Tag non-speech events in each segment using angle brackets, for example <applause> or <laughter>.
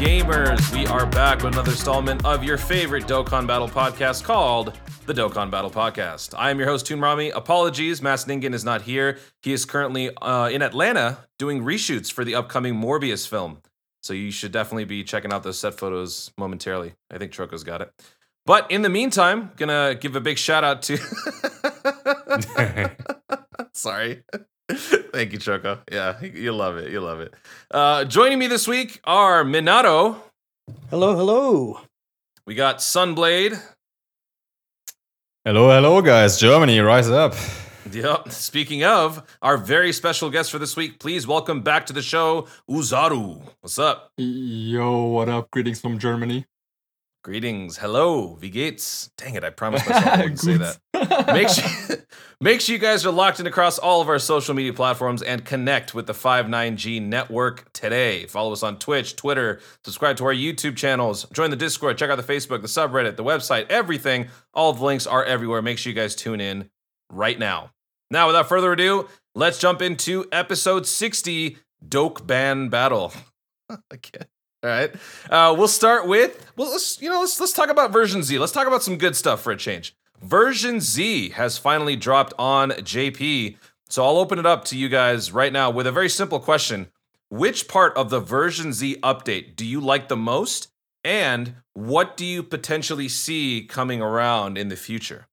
Attention, 5-9 gamers. We are back with another installment of your favorite Dokkan Battle podcast called the Dokkan Battle Podcast. I am your host, Toon Rami. Apologies, Mass Ningen is not here. He is currently uh, in Atlanta doing reshoots for the upcoming Morbius film. So you should definitely be checking out those set photos momentarily. I think Troco's got it. But in the meantime, gonna give a big shout out to. <laughs> <laughs> Sorry. <laughs> Thank you, Choco. Yeah, you love it. You love it. Uh, joining me this week are Minato. Hello, hello. We got Sunblade. Hello, hello, guys. Germany, rise up. Yep. Speaking of, our very special guest for this week, please welcome back to the show, Uzaru. What's up? Yo, what up? Greetings from Germany. Greetings. Hello, wie geht's? Dang it, I promised <laughs> myself I wouldn't say that. Make sure, <laughs> <laughs> make sure you guys are locked in across all of our social media platforms and connect with the 59G network today. Follow us on Twitch, Twitter, subscribe to our YouTube channels, join the Discord, check out the Facebook, the subreddit, the website, everything. All of the links are everywhere. Make sure you guys tune in right now. Now, without further ado, let's jump into episode 60 Dokkan Battle. I can't. All right. Uh, we'll start with well, let's you know let's let's talk about version Z. Let's talk about some good stuff for a change. Version Z has finally dropped on JP, so I'll open it up to you guys right now with a very simple question: Which part of the version Z update do you like the most, and what do you potentially see coming around in the future?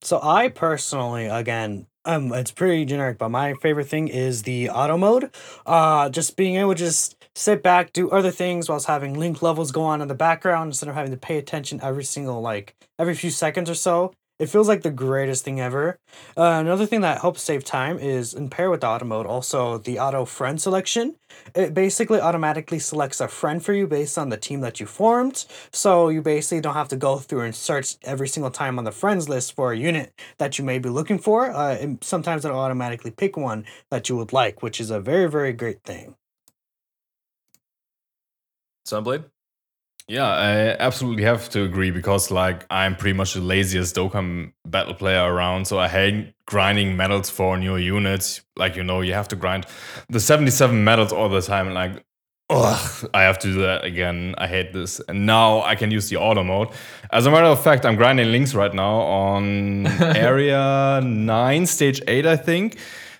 So I personally, again, um, it's pretty generic, but my favorite thing is the auto mode. Uh, just being able to just sit back, do other things whilst having link levels go on in the background instead of having to pay attention every single like every few seconds or so. It feels like the greatest thing ever. Uh, another thing that helps save time is in pair with the auto mode, also the auto friend selection. It basically automatically selects a friend for you based on the team that you formed. So you basically don't have to go through and search every single time on the friends list for a unit that you may be looking for. Uh, and sometimes it'll automatically pick one that you would like, which is a very, very great thing. Sunblade? Yeah, I absolutely have to agree because like I'm pretty much the laziest Dokkan battle player around, so I hate grinding medals for new units. Like you know, you have to grind the 77 medals all the time, and like, ugh, I have to do that again. I hate this. And now I can use the auto mode. As a matter of fact, I'm grinding links right now on <laughs> area nine, stage eight, I think,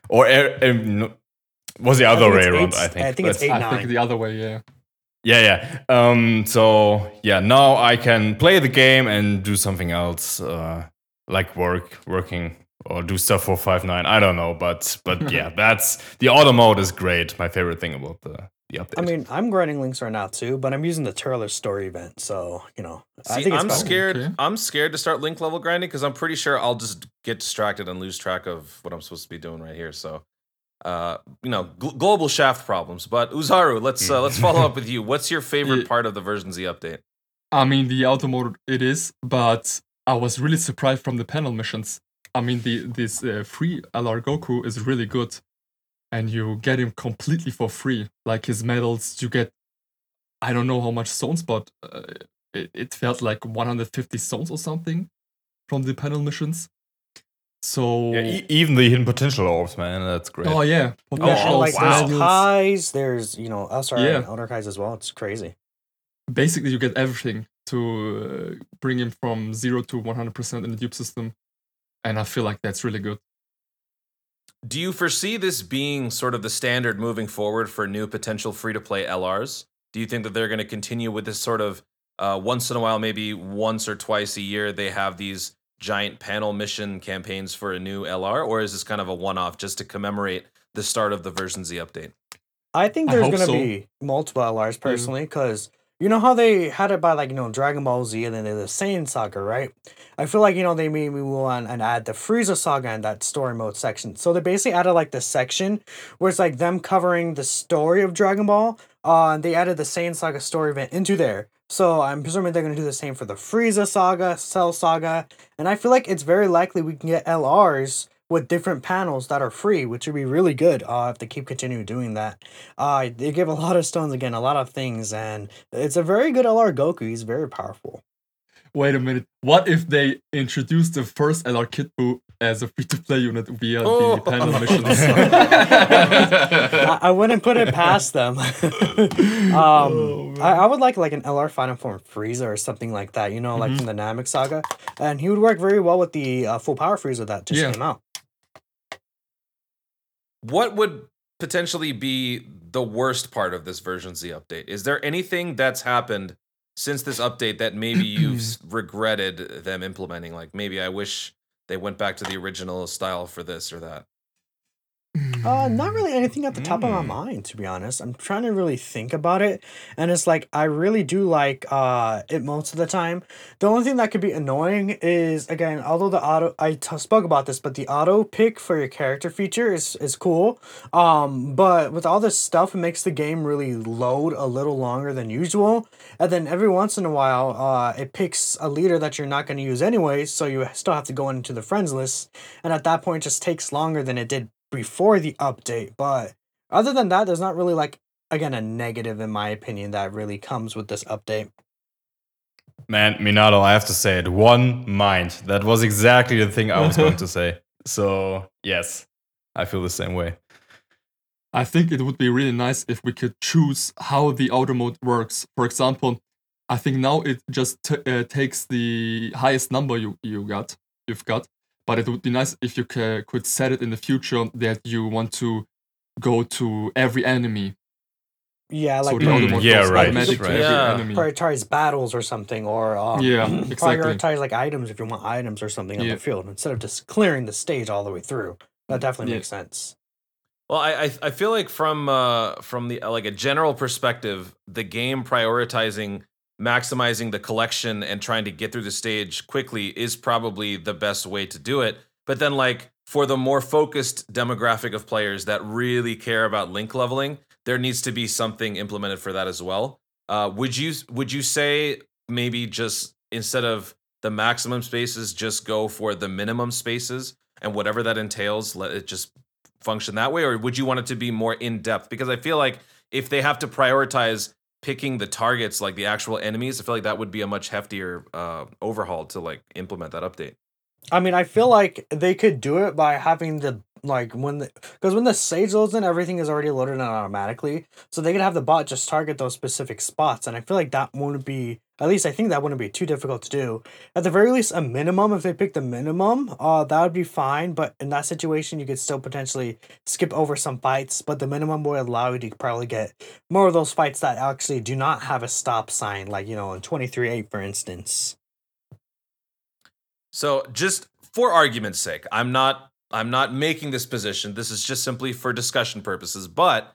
or uh, no, was the other way around? I think. I think it's eight I nine. think the other way, yeah. Yeah, yeah. Um, so yeah, now I can play the game and do something else, uh, like work, working, or do stuff for five nine. I don't know, but but <laughs> yeah, that's the auto mode is great. My favorite thing about the the update. I mean, I'm grinding links right now too, but I'm using the Turles story event, so you know. I See, think it's I'm scared. Okay. I'm scared to start link level grinding because I'm pretty sure I'll just get distracted and lose track of what I'm supposed to be doing right here. So, uh, you know, gl- global shaft problems. But Uzaru, let's uh, let's follow up with you. What's your favorite part of the version Z update? I mean, the auto mode it is, but I was really surprised from the panel missions. I mean, the this uh, free LR Goku is really good, and you get him completely for free. Like his medals, you get, I don't know how much stones, but uh, it, it felt like 150 stones or something from the panel missions. So, yeah, e- even the hidden potential orbs, man, that's great. oh yeah, Yeah, and like wow. there's values. highs, there's you know SR Yeah. and other highs as well. It's crazy. basically you get everything to uh, bring him from 0 to 100% in the dupe system and i feel like that's really good Do you foresee this being sort of the standard moving forward for new potential free to play LRs? Do you think that they're going to continue with this sort of uh, once in a while, maybe once or twice a year, they have these giant panel mission campaigns for a new LR, or is this kind of a one off just to commemorate the start of the version Z update? I think there's hope gonna so. be multiple LRs personally, because you know how they had it by like you know Dragon Ball Z and then the Saiyan Saga, right? I feel like you know they made me move on and add the Frieza Saga in that story mode section. So they basically added like this section where it's like them covering the story of Dragon Ball. Uh, and they added the Saiyan Saga story event into there. So I'm presuming they're gonna do the same for the Frieza Saga, Cell Saga, and I feel like it's very likely we can get LRs with different panels that are free, which would be really good uh, if they keep continuing doing that. Uh, they give a lot of stones again, a lot of things, and it's a very good LR Goku. He's very powerful. Wait a minute. What if they introduce the first LR Kid Buu as a free-to-play unit via Oh. the panel missions? I, I wouldn't put it past them. <laughs> um, I, I would like like an LR Final Form Frieza or something like that. You know, like from the Namek Saga, and he would work very well with the uh, full power Frieza that just Yeah. came out. What would potentially be the worst part of this version Z update? Is there anything that's happened since this update that maybe <clears throat> you've regretted them implementing? Like maybe I wish they went back to the original style for this or that. Uh, not really anything at the top of my Mm. mind, to be honest. I'm trying to really think about it, and it's like I really do like uh it most of the time. The only thing that could be annoying is again, although the auto I t- spoke about this, but the auto pick for your character feature is is cool. Um, but with all this stuff, it makes the game really load a little longer than usual, and then every once in a while, uh, it picks a leader that you're not going to use anyway, so you still have to go into the friends list, and at that point, it just takes longer than it did before the update. But other than that, there's not really like again a negative in my opinion that really comes with this update. Man, Minato, I have to say it. One mind. That was exactly the thing I was going to <laughs> say. So, yes, I feel the same way. I think it would be really nice if we could choose how the auto mode works. For example, I think now it just t- uh, takes the highest number you, you got, you've got. But it would be nice if you ca- could set it in the future that you want to go to every enemy. Yeah, so like the Mm, yeah, right, automatic right. to every Yeah. enemy. prioritize battles or something, or um, Yeah, exactly. prioritize like items if you want items or something on Yeah. the field instead of just clearing the stage all the way through. That definitely Yeah. makes sense. Well, I I, I feel like from uh, from the like a general perspective, the game prioritizing maximizing the collection and trying to get through the stage quickly is probably the best way to do it. But then, like for the more focused demographic of players that really care about link leveling, there needs to be something implemented for that as well. Uh, would you would you say maybe just instead of the maximum spaces, just go for the minimum spaces and whatever that entails, let it just function that way, or would you want it to be more in depth? Because I feel like if they have to prioritize picking the targets, like the actual enemies, I feel like that would be a much heftier uh, overhaul to like implement that update. I mean, I feel like they could do it by having the like when the because when the sage loads in, everything is already loaded in automatically. So they could have the bot just target those specific spots, and I feel like that wouldn't be at least I think that wouldn't be too difficult to do. At the very least, a minimum if they pick the minimum, uh, that would be fine. But in that situation, you could still potentially skip over some fights. But the minimum would allow you to probably get more of those fights that actually do not have a stop sign, like you know in twenty three eight, for instance. So just for argument's sake, I'm not I'm not making this position. This is just simply for discussion purposes. But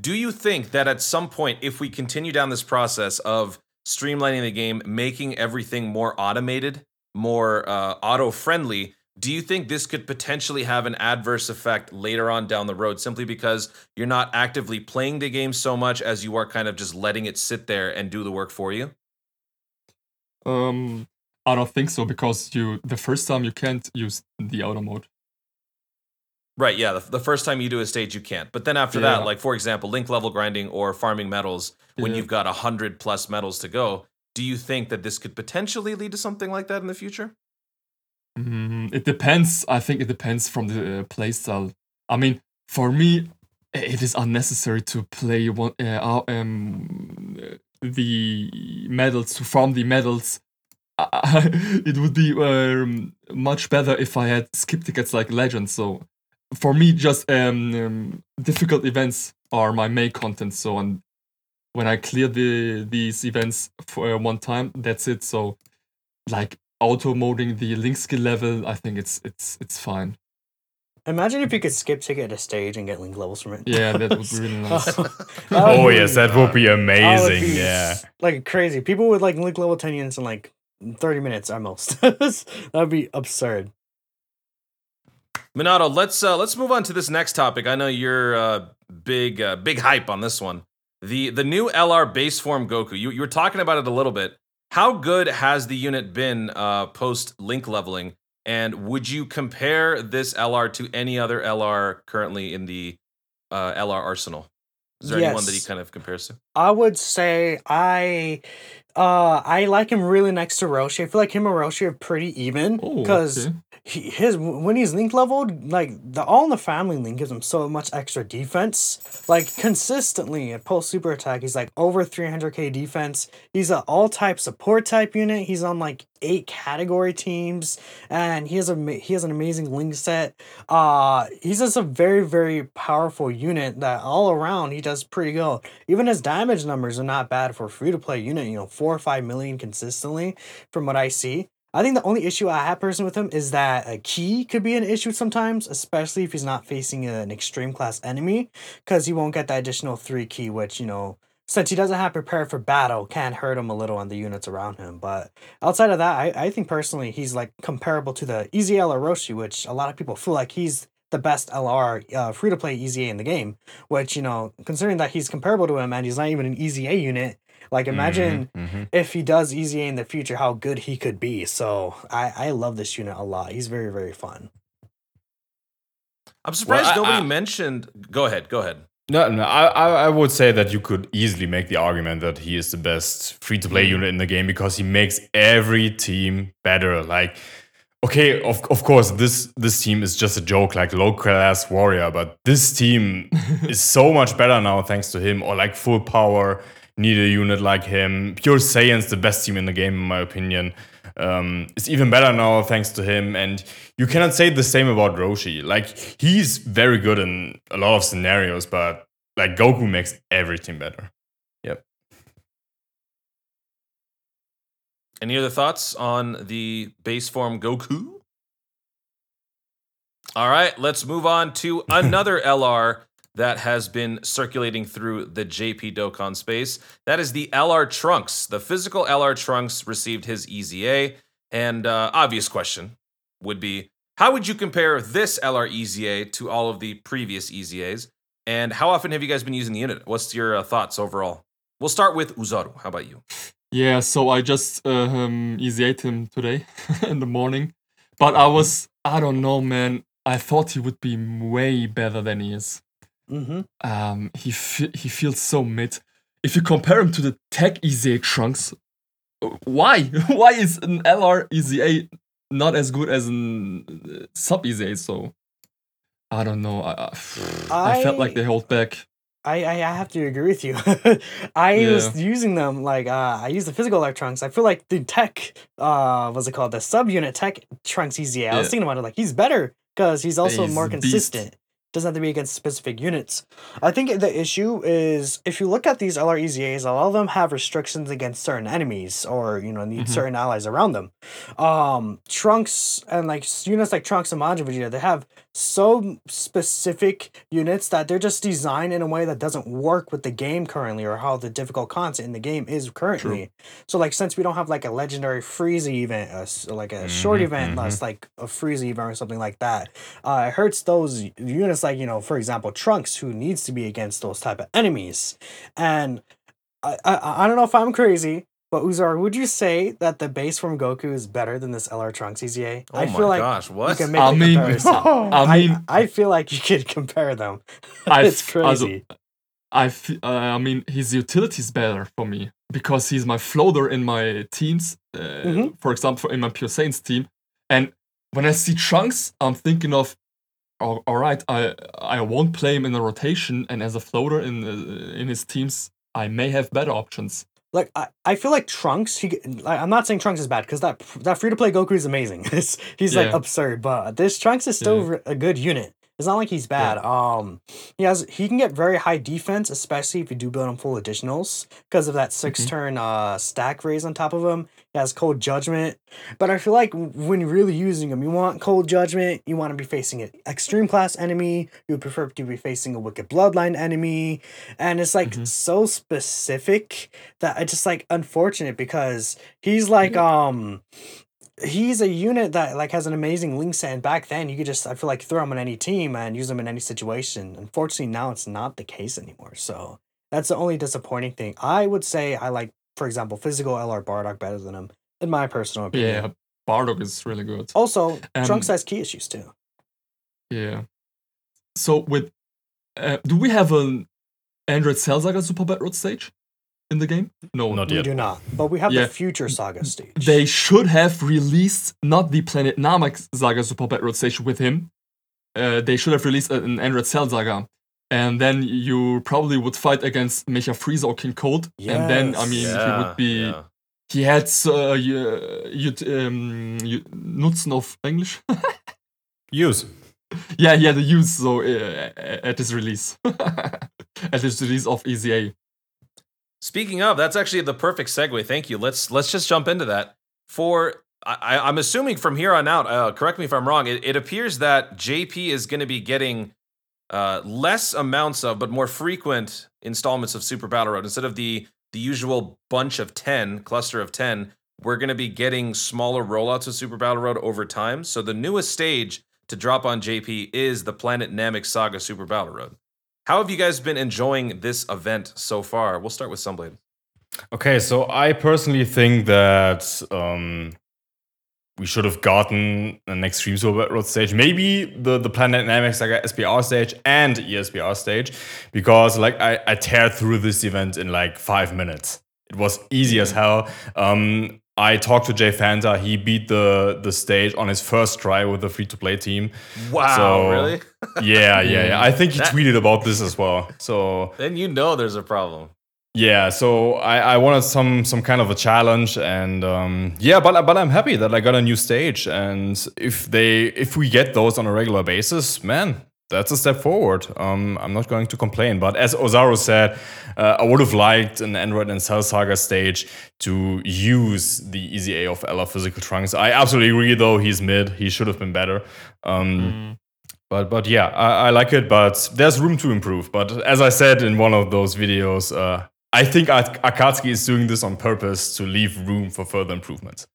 do you think that at some point, if we continue down this process of streamlining the game, making everything more automated, more uh, auto friendly, do you think this could potentially have an adverse effect later on down the road simply because you're not actively playing the game so much as you are kind of just letting it sit there and do the work for you? Um, I don't think so because you the first time you can't use the auto mode. Right, yeah. The, the first time you do a stage, you can't. But then after Yeah. that, like for example, link level grinding or farming medals, when Yeah. you've got a hundred plus medals to go, do you think that this could potentially lead to something like that in the future? Mm, it depends. I think it depends from the uh, playstyle. I mean, for me, it is unnecessary to play one uh, um, the medals to farm the medals. <laughs> it would be um, much better if I had skip tickets like Legends. So for me, just um, um, difficult events are my main content. So and when I clear the these events for uh, one time, that's it. So like auto moding the link skill level, I think it's it's it's fine. Imagine if you could skip ticket a stage and get link levels from it. Yeah, that would be <laughs> really nice. That would <laughs> Oh, yes, that would be <laughs> that would amazing. be Yeah. Like crazy. People would like link level 10 units in like 30 minutes at most. that would be absurd. Minato, let's uh, let's move on to this next topic. I know you're uh, big uh, big hype on this one. The the new LR base form Goku. You you were talking about it a little bit. How good has the unit been uh, post link leveling? And would you compare this LR to any other LR currently in the uh, LR arsenal? Is there anyone that he kind of compares to? I would say I Uh, I like him really next to Roshi. I feel like him and Roshi are pretty even Oh, because okay. He, his when he's link leveled, like the All in the Family link gives him so much extra defense. Like consistently at post super attack, he's like over 300k defense. He's an all type support type unit. He's on like eight category teams, and he has a he has an amazing link set. Uh, he's just a very very powerful unit that all around he does pretty good. Even his damage numbers are not bad for free to play unit. You know, four or five million consistently from what I see. I think the only issue I have personally with him is that a key could be an issue sometimes, especially if he's not facing an extreme class enemy, because he won't get that additional three key, which, you know, since he doesn't have prepared for battle, can hurt him a little on the units around him. But outside of that, I, I think personally he's like comparable to the EZA Roshi, which a lot of people feel like he's the best LR uh, free to play EZA in the game, which, you know, considering that he's comparable to him and he's not even an EZA unit, like imagine Mhm. if he does EZA in the future, how good he could be. So I, I love this unit a lot. He's very, very fun. I'm surprised I- nobody I- mentioned. Go ahead. Go ahead. No, no, I, I I would say that you could easily make the argument that he is the best free to play unit in the game because he makes every team better. Like, okay, of, of course, this this team is just a joke, like low class warrior, but this team <laughs> is so much better now thanks to him. Or like full power, need a unit like him. Pure Saiyan's the best team in the game, in my opinion. Um, it's even better now thanks to him. And you cannot say the same about Roshi. Like he's very good in a lot of scenarios, but like Goku makes everything better. Yep. Any other thoughts on the base form Goku? All right, let's move on to <laughs> another LR that has been circulating through the JP Dokkan space. That is the LR Trunks. The physical LR Trunks received his EZA, and uh, obvious question would be how would you compare this LR EZA to all of the previous EZAs? And how often have you guys been using the unit? What's your uh, thoughts overall? We'll start with Uzaru. How about you? Yeah, so I just uh, um, ate him today <laughs> in the morning, but I was I don't know, man. I thought he would be way better than he is. Mm-hmm. Um, he fe- he feels so mid. If you compare him to the Tech EZA trunks, why <laughs> why is an LR EZA not as good as an uh, sub EZA? So I don't know. I, I, I felt like they hold back. I, I have to agree with you. <laughs> I was using them like uh, I use the physical trunks. I feel like the tech uh what's it called the subunit tech trunks EZA. I was Yeah. thinking about it like he's better because he's also He's more consistent. beast. Doesn't have to be against specific units. I think the issue is if you look at these LR EZAs, a lot of them have restrictions against certain enemies or you know need Mhm. certain allies around them. Um, trunks and like units like trunks and Majin Vegeta, they have so specific units that they're just designed in a way that doesn't work with the game currently or how the difficult content in the game is currently. So like since we don't have like a legendary Frieza event, uh, like a short Mhm, event, mhm. less like a Frieza event or something like that, uh, it hurts those units like you know for example Trunks who needs to be against those type of enemies, and I I, I don't know if I'm crazy. But Uzar, would you say that the base from Goku is better than this LR Trunks EZA? Oh I my feel like gosh, you what? can make I a mean- comparison. <laughs> I mean, I, feel like you could <laughs> compare them. <laughs> I it's f- also- crazy. I, f- uh, I mean, his utility is better for me because he's my floater in my teams. Uh, Mhm. For example, in my Pure Saiyans team. And when I see Trunks, I'm thinking of, "Oh, all right, I I won't play him in a rotation, and as a floater in uh, in his teams, I may have better options. Like I, I feel like Trunks. He, like, I'm not saying Trunks is bad because that that free to play Goku is amazing. <laughs> He's like absurd, but this Trunks is still Yeah. a good unit. It's not like he's bad. Um, he has he can get very high defense, especially if you do build him full additionals because of that 6 Mhm. turn uh stack raise on top of him. He has cold judgment, but I feel like when you're really using him, you want cold judgment. You want to be facing an extreme class enemy. You would prefer to be facing a wicked bloodline enemy, and it's like Mhm. so specific that it's just like unfortunate because he's like um he's a unit that like has an amazing link set and back then you could just i feel like throw him on any team and use him in any situation unfortunately now it's not the case anymore so that's the only disappointing thing i would say i like for example physical lr bardock better than him in my personal opinion Yeah, Bardock is really good. also Um, trunks has key issues too Yeah. So with, uh, do we have an Android Cell Saga Super Battle Road stage? In the game? No, Not We yet. do not, but we have Yeah. the future saga stage. They should have released not the Planet Namek Saga Super Battle Road stage with him. Uh, they should have released an Android Cell Saga. And then you probably would fight against Mecha Frieza or King Cold. And then, I Yes. mean, he would be. yeah. He had uh, you, you, um, you, Nutzen of English. <laughs> Use. yeah, he had a use so uh, at his release, <laughs> at his release of EZA. Speaking of, that's actually the perfect segue. Thank you. Let's let's just jump into that. For I, I'm assuming from here on out. Uh, correct me if I'm wrong. It, it appears that JP is going to be getting uh, less amounts of, but more frequent installments of Super Battle Road instead of the the usual bunch of ten cluster of ten. We're going to be getting smaller rollouts of Super Battle Road over time. So the newest stage to drop on JP is the Planet Namek Saga Super Battle Road. How have you guys been enjoying this event so far? We'll start with Sunblade. Okay, so I personally think that um, we should have gotten an Extreme Battle Road stage, maybe the the Planet Dynamics Saga SBR stage and ESBR stage, because like I, I tear through this event in like five minutes. It was easy as hell. Um, I talked to Jay Fanta. He beat the the stage on his first try with the free to play team. Wow, So- really? <laughs> Yeah, yeah, yeah. I think he That- tweeted about this as well. So then you know there's a problem. yeah, so I, I wanted some some kind of a challenge, and um, yeah, but but I'm happy that I got a new stage, and if they if we get those on a regular basis, man, that's a step forward. Um, I'm not going to complain, but as Ozaru said, uh, I would have liked an Android and Cell Saga stage to use the EZA of LR Physical Trunks. I absolutely agree, though he's mid. He should have been better. Um, but but yeah, I, I like it, but there's room to improve. But as I said in one of those videos, uh, I think Ak- Akatsuki is doing this on purpose to leave room for further improvements.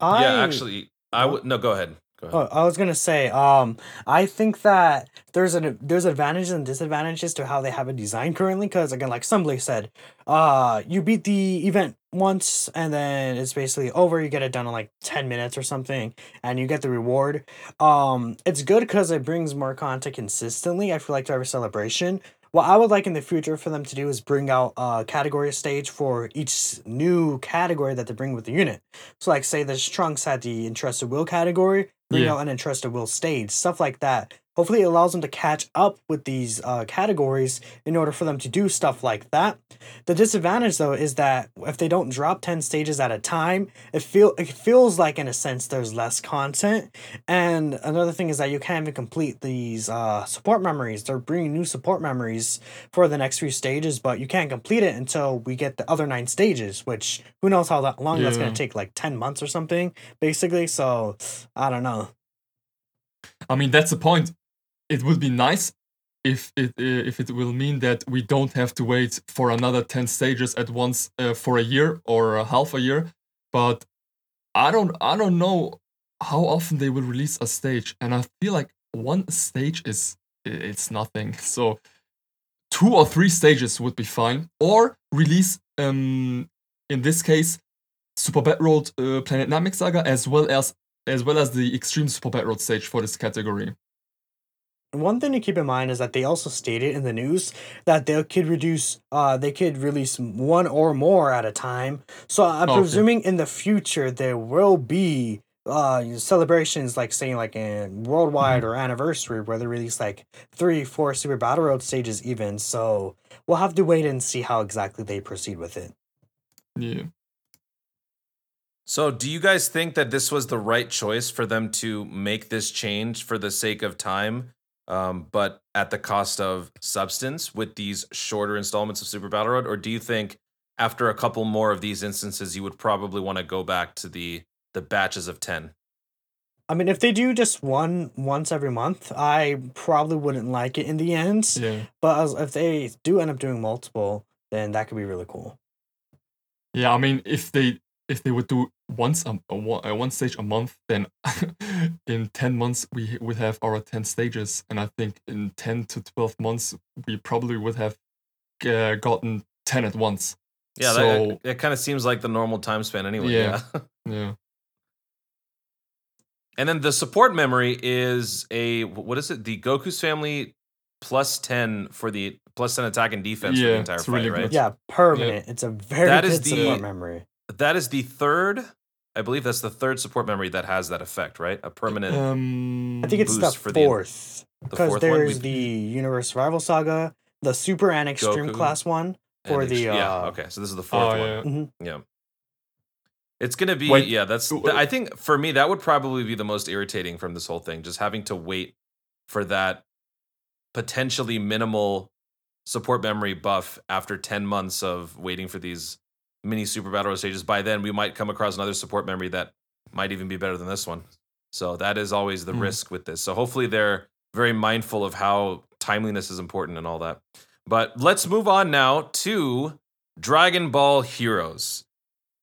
I, yeah, actually, I would no. Go ahead. Oh, I was gonna say, um, I think that there's an there's advantages and disadvantages to how they have it designed currently. Because again, like somebody said, uh, you beat the event once and then it's basically over. You get it done in like ten minutes or something, and you get the reward. Um, it's good because it brings more content consistently. I feel like to every celebration. What I would like in the future for them to do is bring out a category stage for each new category that they bring with the unit. So, like, say this Trunks had the Entrusted Will category, bring Yeah. Will stage, stuff like that. Hopefully, it allows them to catch up with these uh, categories in order for them to do stuff like that. The disadvantage, though, is that if they don't drop 10 stages at a time, it, feel, it feels like, in a sense, there's less content. And another thing is that you can't even complete these uh, support memories. They're bringing new support memories for the next few stages, but you can't complete it until we get the other nine stages, which who knows how that long that's going to take, like 10 months or something, basically. So I don't know. I mean, that's the point. It would be nice if it uh, if it will mean that we don't have to wait for another ten stages at once uh, for a year or a half a year. But I don't I don't know how often they will release a stage, and I feel like one stage is it's nothing. <laughs> So two or three stages would be fine, or release um in this case Super Battle Road uh, Planet Namek Saga as well as as well as the Extreme Super Battle Road stage for this category. One thing to keep in mind is that they also stated in the news that they could reduce, uh, they could release one or more at a time. So I'm Okay. presuming in the future there will be uh celebrations like saying like in worldwide or anniversary where they release like three, four Super Battle Road stages even. So we'll have to wait and see how exactly they proceed with it. Yeah. So, do you guys think that this was the right choice for them to make this change for the sake of time, um, but at the cost of substance with these shorter installments of Super Battle Road? Or do you think after a couple more of these instances, you would probably want to go back to the the batches of ten? I mean, if they do just one once every month, I probably wouldn't like it in the end. Yeah. But as, if they do end up doing multiple, then that could be really cool. Yeah, I mean, if they if they would do once a, a, one- uh, one stage a month, then <laughs> in ten months we would have our ten stages, and I think in ten to twelve months we probably would have uh, gotten ten at once. Yeah, So- that, that kind of seems like the normal time span anyway. Yeah. yeah. <laughs> Yeah. And then the support memory is a what is it? The Goku's family plus 10 for the plus 10 attack and defense for the entire it's fight, really right? good. Yeah, permanent. It's a very That good is the- support memory. That is the third, I believe that's the third support memory that has that effect, right? A permanent. Um, I think it's the boost for the- fourth the because fourth there's We- the Universe Survival Saga, the Super and Extreme Goku. class one for and the ex- yeah, uh, okay. So this is the fourth Oh, one. yeah. mhm. Yeah. It's gonna be Wait, yeah. That's I think for me that would probably be the most irritating from this whole thing. Just having to wait for that potentially minimal support memory buff after ten months of waiting for these mini super battle Royale stages. By then we might come across another support memory that might even be better than this one. So that is always the Hmm. risk with this. So hopefully they're very mindful of how timeliness is important and all that. But let's move on now to Dragon Ball Heroes.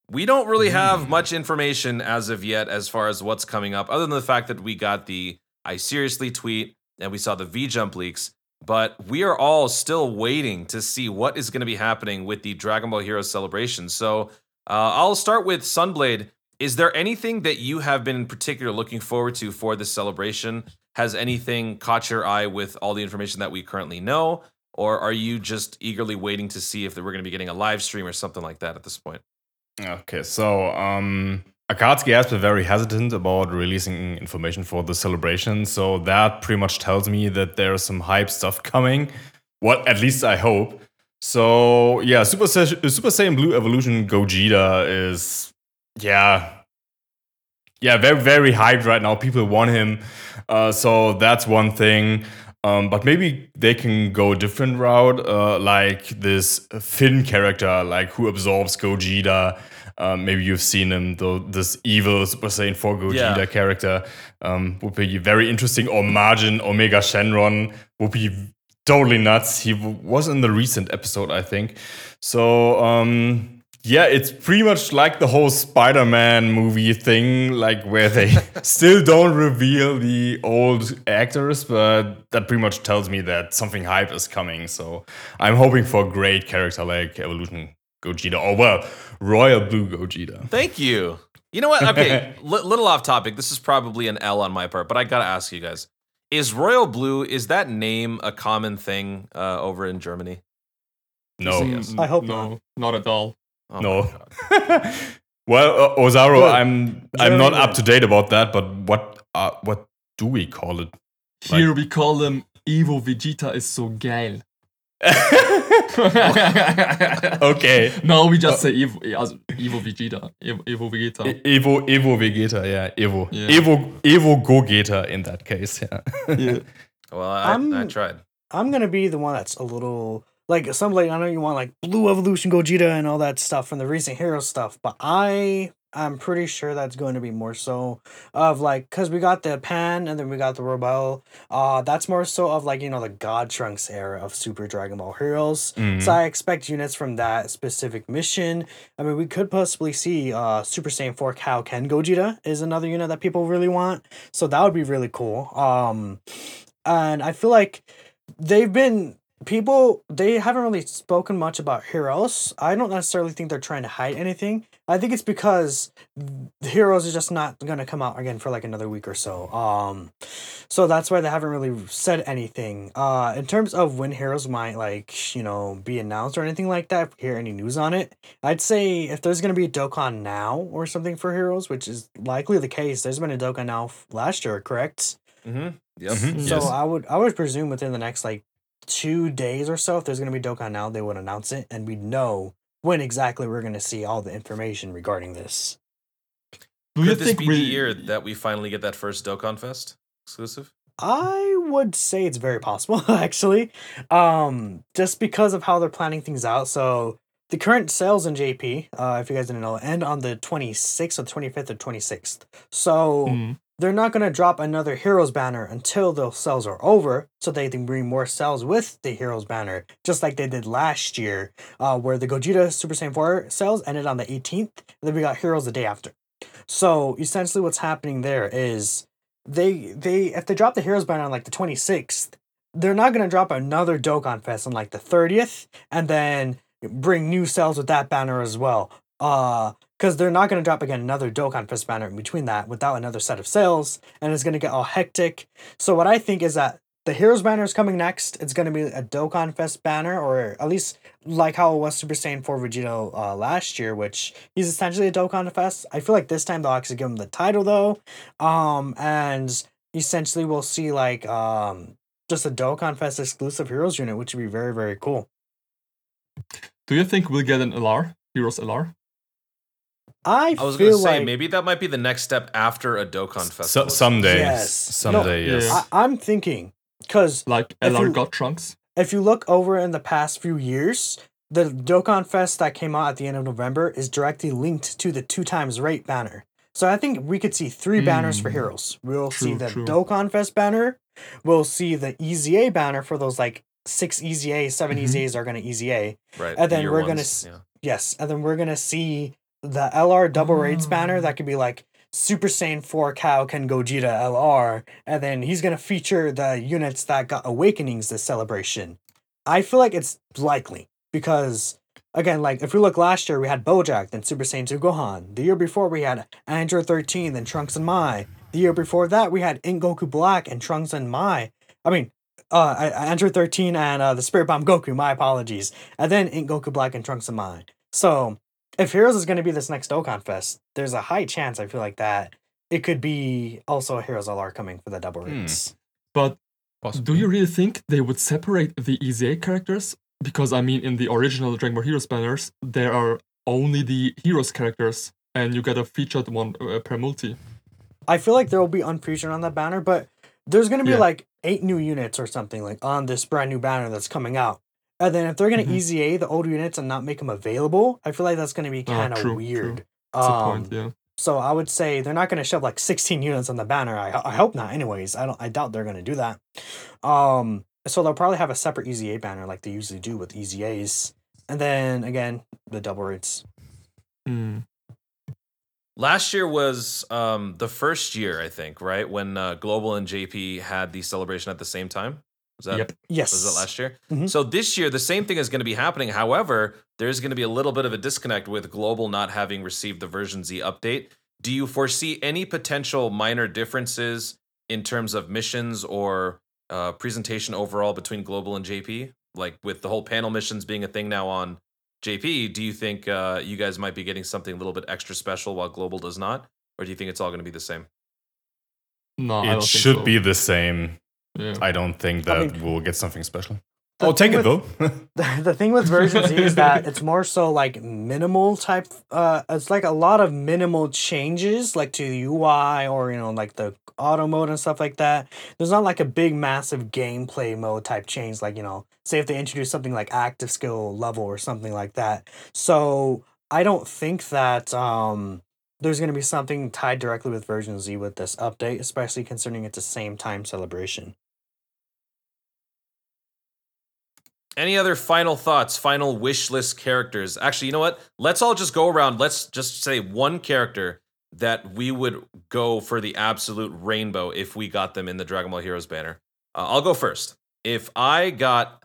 We don't really have Mm. much information as of yet as far as what's coming up, other than the fact that we got the I seriously tweet and we saw the V jump leaks. But we are all still waiting to see what is going to be happening with the Dragon Ball Heroes celebration. So uh, I'll start with Sunblade. Is there anything that you have been in particular looking forward to for this celebration? Has anything caught your eye with all the information that we currently know? Or are you just eagerly waiting to see if we're going to be getting a live stream or something like that at this point? Okay, so um, Akatsuki has been very hesitant about releasing information for the celebration, so that pretty much tells me that there's some hype stuff coming. What at least I hope. So yeah, Super Sa- Super Saiyan Blue Evolution Gogeta is yeah, yeah, very very hyped right now. People want him, uh, so that's one thing. Um, but maybe they can go a different route, uh, like this Finn character, like who absorbs Gogeta. Um, maybe you've seen him, though. This evil Super Saiyan 4 Gogeta Yeah. character um, would be very interesting. Or Margin Omega Shenron would be totally nuts. He w- was in the recent episode, I think. So um, yeah, it's pretty much like the whole Spider-Man movie thing, like where they <laughs> still don't reveal the old actors, but that pretty much tells me that something hype is coming. So I'm hoping for a great character like Evolution Gogeta, Oh, well, Royal Blue Gogeta. Thank you. You know what? <laughs> Okay, li- little off topic. This is probably an L on my part, but I gotta ask you guys: Is Royal Blue is that name a common thing uh, over in Germany? No, Mm, I hope no, not at all. Oh no. <laughs> Well, uh, Ozaru, Look, I'm I'm not up to date about that, but what uh, what do we call it? Like- Here we call them Evo Vegeta is so geil. <laughs> <laughs> okay. no, we just uh, say Evo, also Evo Vegeta. Evo, Evo Vegeta. Evo, Evo Vegeta, yeah, Evo, Yeah. Evo, Evo Gogeta in that case, yeah. <laughs> yeah. Well, I, I I'm- tried. I'm gonna be the one that's a little like some like I know you want like Blue Evolution Gogeta and all that stuff from the recent hero stuff, but I I'm pretty sure that's going to be more so of like because we got the Pan and then we got the Rebel. Uh, that's more so of like you know the God Trunks era of Super Dragon Ball Heroes. Mhm. So I expect units from that specific mission. I mean, we could possibly see uh Super Saiyan 4 Kaioken Gogeta is another unit that people really want. So that would be really cool. Um and I feel like they've been people they haven't really spoken much about heroes. I don't necessarily think they're trying to hide anything. I think it's because the heroes is just not gonna come out again for like another week or so. Um so that's why they haven't really said anything. Uh in terms of when heroes might like, you know, be announced or anything like that, if we hear any news on it, I'd say if there's gonna be a Dokkan now or something for heroes, which is likely the case, there's been a Dokkan now f- last year, correct? Mm-hmm. Yep. Mhm. So Yes. I would I would presume within the next like two days or so, if there's gonna be Dokkan now, they would announce it and we'd know when exactly we're gonna see all the information regarding this. Do you Could this think be we, the year that we finally get that first Dokkan Fest exclusive? I would say it's very possible, <laughs> actually. Um, just because of how they're planning things out. So the current sales in JP, uh, if you guys didn't know, end on the 26th or 25th or 26th. So Mm. They're not going to drop another Heroes banner until those sales are over so they can bring more sales with the Heroes banner, just like they did last year, uh, where the Gogeta Super Saiyan 4 sales ended on the 18th, and then we got Heroes the day after. So essentially, what's happening there is they they if they drop the Heroes banner on like the 26th, they're not gonna drop another Dokkan Fest on like the 30th, and then bring new sales with that banner as well. Uh because they're not going to drop again another Dokkan Fest banner in between that without another set of sales, and it's going to get all hectic. So what I think is that the Heroes banner is coming next. It's going to be a Dokkan Fest banner, or at least like how it was Super Saiyan 4 Vegito uh, last year, which he's essentially a Dokkan Fest. I feel like this time they'll actually give him the title though. Um, and essentially we'll see like um just a Dokkan Fest exclusive Heroes unit, which would be very, very cool. Do you think we'll get an LR? Heroes LR? I, I was gonna say like maybe that might be the next step after a Dokkan So, festival. someday, Yes. someday, No, yes. yeah. I, I'm thinking because Like If LR you- got trunks? if you look over in the past few years, the Dokkan Fest that came out at the end of November is directly linked to the two times rate banner. So I think we could see three banners for Mm. heroes. We'll see the true. Dokkan Fest banner. We'll see the EZA banner for those like six EZA, 7 Mhm. EZAs are gonna EZA. right? and then year we're gonna yeah. Yes, and then we're gonna see the LR double banner Oh. that could be like Super Saiyan 4 Kaioken Gogeta LR, and then he's gonna feature the units that got awakenings this celebration. I feel like it's likely because again, like if we look last year, we had Bojack, then Super Saiyan 2 Gohan. The year before we had Android 13, then Trunks and Mai. The year before that, we had In Goku Black and Trunks and Mai. I mean, uh, Android 13 and uh, the Spirit Bomb Goku. My apologies. And then In Goku Black and Trunks and Mai. So if Heroes is going to be this next Dokkan Fest, there's a high chance I feel like that it could be also a Heroes LR coming for the double Hmm. rates. But Possibly. do you really think they would separate the EZA characters? Because I mean, in the original Dragon Ball Heroes banners, there are only the heroes characters, and you get a featured one uh, per multi. I feel like there will be unfeatured on that banner, but there's going to be Yeah. like eight new units or something like on this brand new banner that's coming out. And then if they're going to Mhm. EZA the old units and not make them available, I feel like that's going to be kind of true, true. weird. That's Um, the point, yeah. So I would say they're not going to shove like 16 units on the banner. I, I hope not. Anyways, I don't. I doubt they're going to do that. Um, so they'll probably have a separate EZA banner like they usually do with EZAs, and then again the double rates. Mm. Last year was um, the first year, I think, right when uh, Global and JP had the celebration at the same time. Was that Yep. Yes. was it last year? Mhm. So this year, the same thing is going to be happening. However, there's going to be a little bit of a disconnect with Global not having received the version Z update. Do you foresee any potential minor differences in terms of missions or uh, presentation overall between Global and JP? Like with the whole panel missions being a thing now on JP, do you think uh, you guys might be getting something a little bit extra special while Global does not? Or do you think it's all going to be the same? No, I don't it think should so. be the same. Yeah. I don't think I that mean- we'll get something special. The I'll take thing it though. <laughs> the, the thing with version Z is that it's more so like minimal type. Uh, it's like a lot of minimal changes, like to the UI or you know like the auto mode and stuff like that. There's not like a big massive gameplay mode type change, like you know, say if they introduce something like active skill level or something like that. So I don't think that um there's gonna be something tied directly with version Z with this update, especially considering it's the same time celebration. Any other final thoughts, final wish list characters? Actually, you know what? Let's all just go around. Let's just say one character that we would go for the absolute rainbow if we got them in the Dragon Ball Heroes banner. Uh, I'll go first. If I got.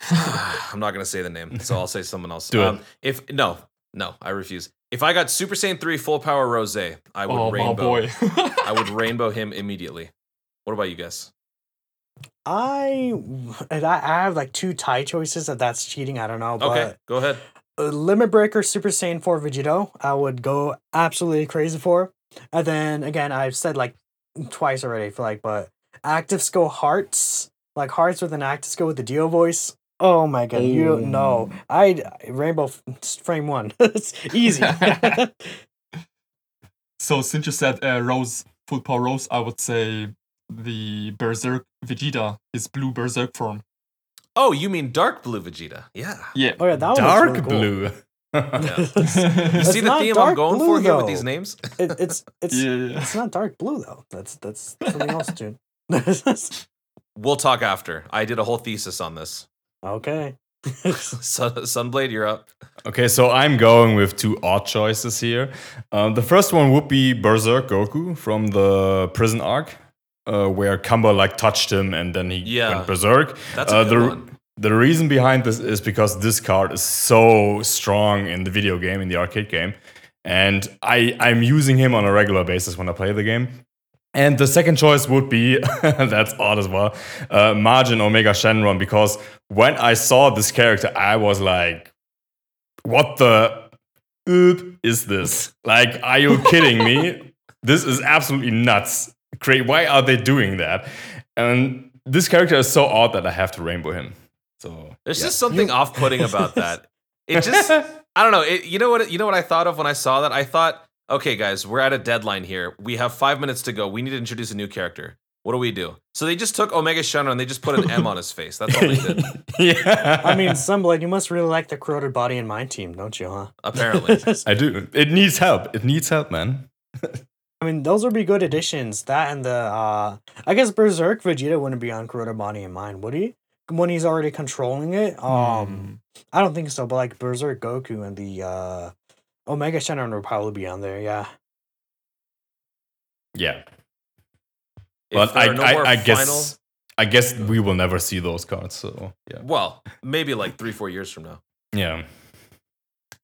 <sighs> I'm not going to say the name, so I'll say someone else. <laughs> Do it. If No, no, I refuse. If I got Super Saiyan 3 Full Power Rose, I would oh rainbow. boy. I would <laughs> rainbow him immediately. What about you guys? I and I I have like two tie choices. If that's cheating, I don't know. But Okay, go ahead. uh, Limit Breaker Super Saiyan 4 Vegito, I would go absolutely crazy for. And then again, I've said like twice already, I feel like, but Active Skill Hearts, like Hearts with an Active Skill with the Dio voice. Oh my god, you don't know. I Rainbow Frame 1. <laughs> it's easy. <laughs> <laughs> so since you said uh, Rose, full power Rose, I would say the Berserk Vegeta is blue Berserk form. Oh, you mean dark blue Vegeta? Yeah. Yeah. oh yeah, that Dark was really cool. blue. <laughs> You It's see the theme I'm going blue, for here with these names? It, it's <laughs> it's Yeah. it's not dark blue though. That's that's <laughs> something else, dude. We'll talk after. I did a whole thesis on this. okay. Sun, Sunblade, you're up. Okay, so I'm going with two odd choices here. Um, the first one would be Berserk Goku from the prison arc, uh, where Kamba like touched him and then he Yeah. went berserk. That's a Uh, the, one. The reason behind this is because this card is so strong in the video game, in the arcade game, and I I'm using him on a regular basis when I play the game. And the second choice would be <laughs> that's odd as well, uh, Margin Omega Shenron, because when I saw this character, I was like, "What the oop is this? Like, are you kidding me? <laughs> this is absolutely nuts! Great, why are they doing that?" And this character is so odd that I have to rainbow him. So There's yeah. just something off-putting <laughs> about that. It just I don't know. It, you know what? You know what I thought of when I saw that? I thought, okay, guys, we're at a deadline here. We have five minutes to go. We need to introduce a new character. What do we do? So they just took Omega Shenron and they just put an M on his face. That's all they did. <laughs> yeah, I mean, Sunblade, you must really like the corroded body and mind team, don't you, huh? Apparently. <laughs> I do. It needs help. It needs help, man. I mean, those would be good additions. That and the, uh, I guess Berserk Vegeta wouldn't be on corroded body and mind, would he? When he's already controlling it? Um, I don't think so, but like Berserk Goku and the, uh, Omega Shenron would probably be on there, yeah. Yeah, but I, no I, more I guess final- I guess we will never see those cards. So yeah, well, maybe like three, four years from now. yeah.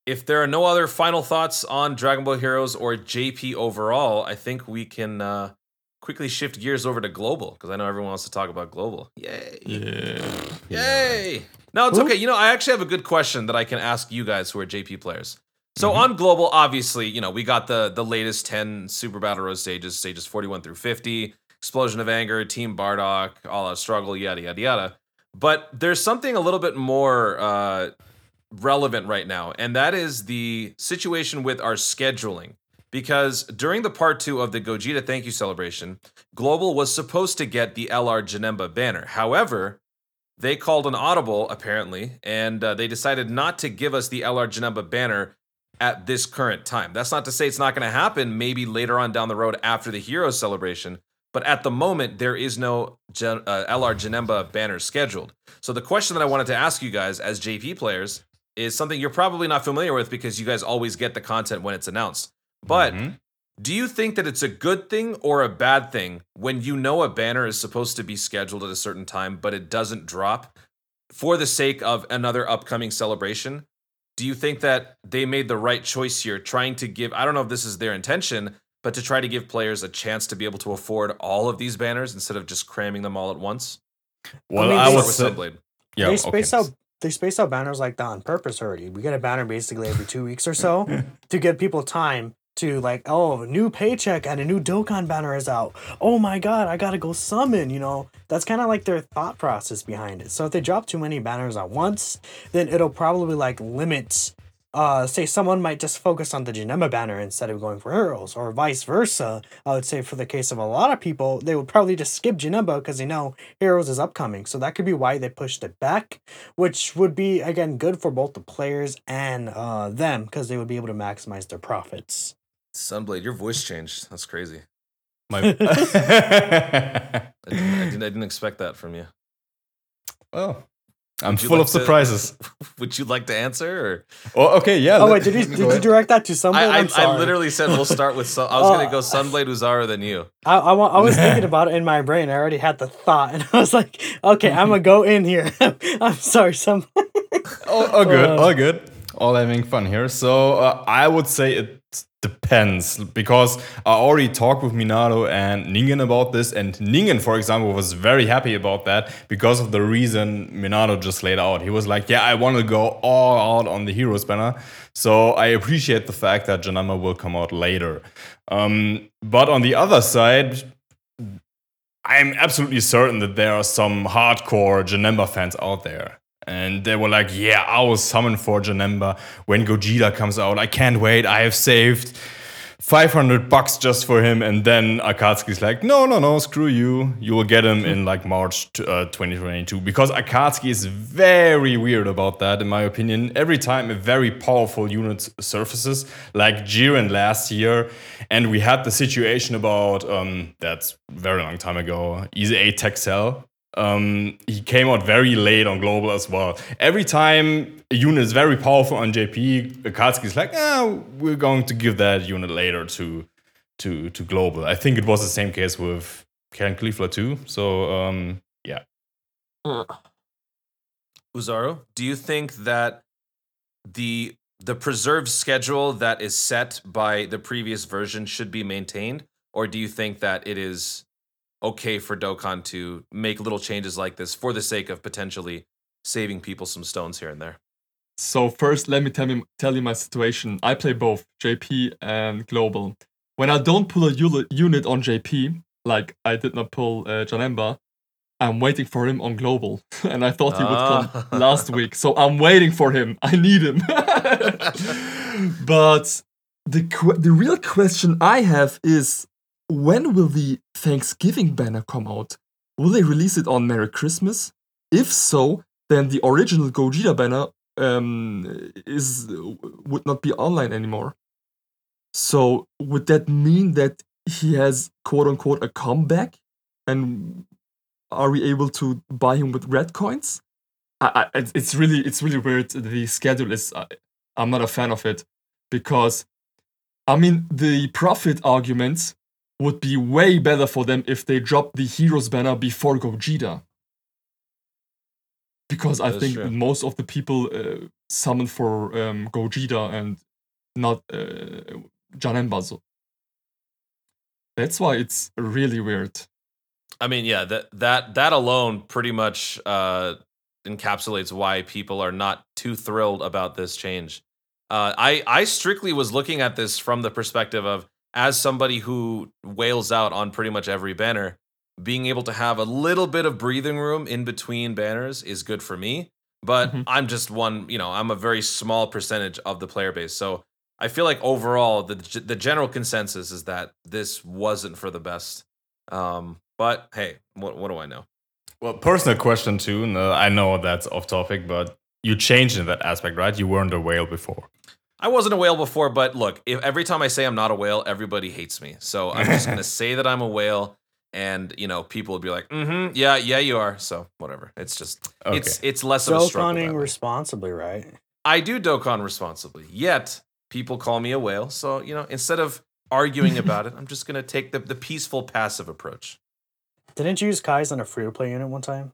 If there are no other final thoughts on Dragon Ball Heroes or JP overall, I think we can uh, quickly shift gears over to global because I know everyone wants to talk about global. Yay! Yeah. Yay! No, it's Who? okay. You know, I actually have a good question that I can ask you guys who are JP players. So Mhm. on global, obviously, you know, we got the the latest 10 Super Battle Road stages, stages 41 through 50, Explosion of Anger, Team Bardock, All Out Struggle, yada yada yada. But there's something a little bit more uh, relevant right now, and that is the situation with our scheduling. Because during the part two of the Gogeta Thank You celebration, Global was supposed to get the LR Janemba banner. However, they called an audible apparently, and uh, they decided not to give us the LR Janemba banner at this current time. That's not to say it's not going to happen. Maybe later on down the road after the Heroes celebration. But at the moment, there is no Gen- uh, LR Janemba banner scheduled. So the question that I wanted to ask you guys as JP players is something you're probably not familiar with because you guys always get the content when it's announced. But Mhm. do you think that it's a good thing or a bad thing when you know a banner is supposed to be scheduled at a certain time, but it doesn't drop for the sake of another upcoming celebration? Do you think that they made the right choice here, trying to give, I don't know if this is their intention, but to try to give players a chance to be able to afford all of these banners instead of just cramming them all at once? well, mean, I, was with Sunblade. yeah. they okay. out they space out banners like that on purpose already. We get a banner basically every two weeks or so <laughs> to give people time to like, oh, new paycheck and a new Dokkan banner is out. Oh my god, I gotta go summon. You know, that's kind of like their thought process behind it. So if they drop too many banners at once, then it'll probably like limit. Uh, say someone might just focus on the Janemba banner instead of going for Heroes, or vice versa. I would say for the case of a lot of people, they would probably just skip Janemba because they know Heroes is upcoming. So that could be why they pushed it back, which would be again good for both the players and uh, them because they would be able to maximize their profits. Sunblade, your voice changed. That's crazy. My- <laughs> <laughs> I didn't, I didn't, I didn't expect that from you. well, I'm full like of to- surprises. <laughs> Would you like to answer? Or? Oh, okay, yeah. Oh wait, did you did you direct that to someone? I, I, I'm I literally said we'll <laughs> start with. Sun, I was gonna go Uh, Sunblade Uzaru than you. I, I, wa- I was <laughs> thinking about it in my brain. I already had the thought, and I was like, okay, I'm gonna go in here. I'm sorry, some. all, all good, Uh, all good. All having fun here. So uh, I would say it depends because I already talked with Minato and Ningen about this, and Ningen, for example, was very happy about that because of the reason Minato just laid out. He was like, "Yeah, I want to go all out on the Heroes banner." So I appreciate the fact that Janemba will come out later. Um, but on the other side, I'm absolutely certain that there are some hardcore Janemba fans out there. And they were like, yeah, I will summon for Janemba when Gogeta comes out. I can't wait. I have saved 500 bucks just for him. And then Akatsuki's like, no, no, no, screw you. You will get him in like March uh, 2022. Because Akatsuki is very weird about that, in my opinion. Every time a very powerful unit surfaces, like Jiren last year, and we had the situation about, um, that's very long time ago, EZA Texel. Um, he came out very late on global as well. Every time a unit is very powerful on JP, Akatsuki's like, ah, we're going to give that unit later to to to global. I think it was the same case with Karen Cleveland too. So um, yeah, Uzaru, do you think that the the preserved schedule that is set by the previous version should be maintained, or do you think that it is okay for Dokkan to make little changes like this for the sake of potentially saving people some stones here and there? So first, let me tell you tell you my situation. I play both JP and global. When I don't pull a unit on JP, like I did not pull uh, Janemba, I'm waiting for him on global, <laughs> and I thought he would come ah. last week. So I'm waiting for him. I need him. <laughs> <laughs> but the qu- the real question I have is when will the Thanksgiving banner come out? Will they release it on Merry Christmas? If so, then the original Gogeta banner um, is would not be online anymore. So would that mean that he has quote unquote a comeback, and are we able to buy him with red coins? I, I, it's really it's really weird. The schedule is I, I'm not a fan of it because I mean the profit arguments would be way better for them if they dropped the heroes banner before Gogeta. Because I think true. most of the people uh, summon for um, Gogeta and not uh, Janemba. That's why it's really weird. I mean, yeah, that that that alone pretty much uh, encapsulates why people are not too thrilled about this change. Uh, I I strictly was looking at this from the perspective of as somebody who wails out on pretty much every banner, being able to have a little bit of breathing room in between banners is good for me. But mm-hmm. I'm just one, you know, I'm a very small percentage of the player base. So I feel like overall, the the general consensus is that this wasn't for the best. Um, but hey, what what do I know? Well, personal question too. No, I know that's off topic, but you changed in that aspect, right? You weren't a whale before. I wasn't a whale before, but look, if every time I say I'm not a whale, everybody hates me. So I'm just gonna <laughs> say that I'm a whale, and you know, people would be like, "Mm-hmm, yeah, yeah, you are." So whatever. It's just okay. it's it's less of a struggle. responsibly, right? I do Dokkan responsibly. Yet people call me a whale. So you know, instead of arguing <laughs> about it, I'm just gonna take the the peaceful, passive approach. Didn't you use Kai's on a free to play unit one time?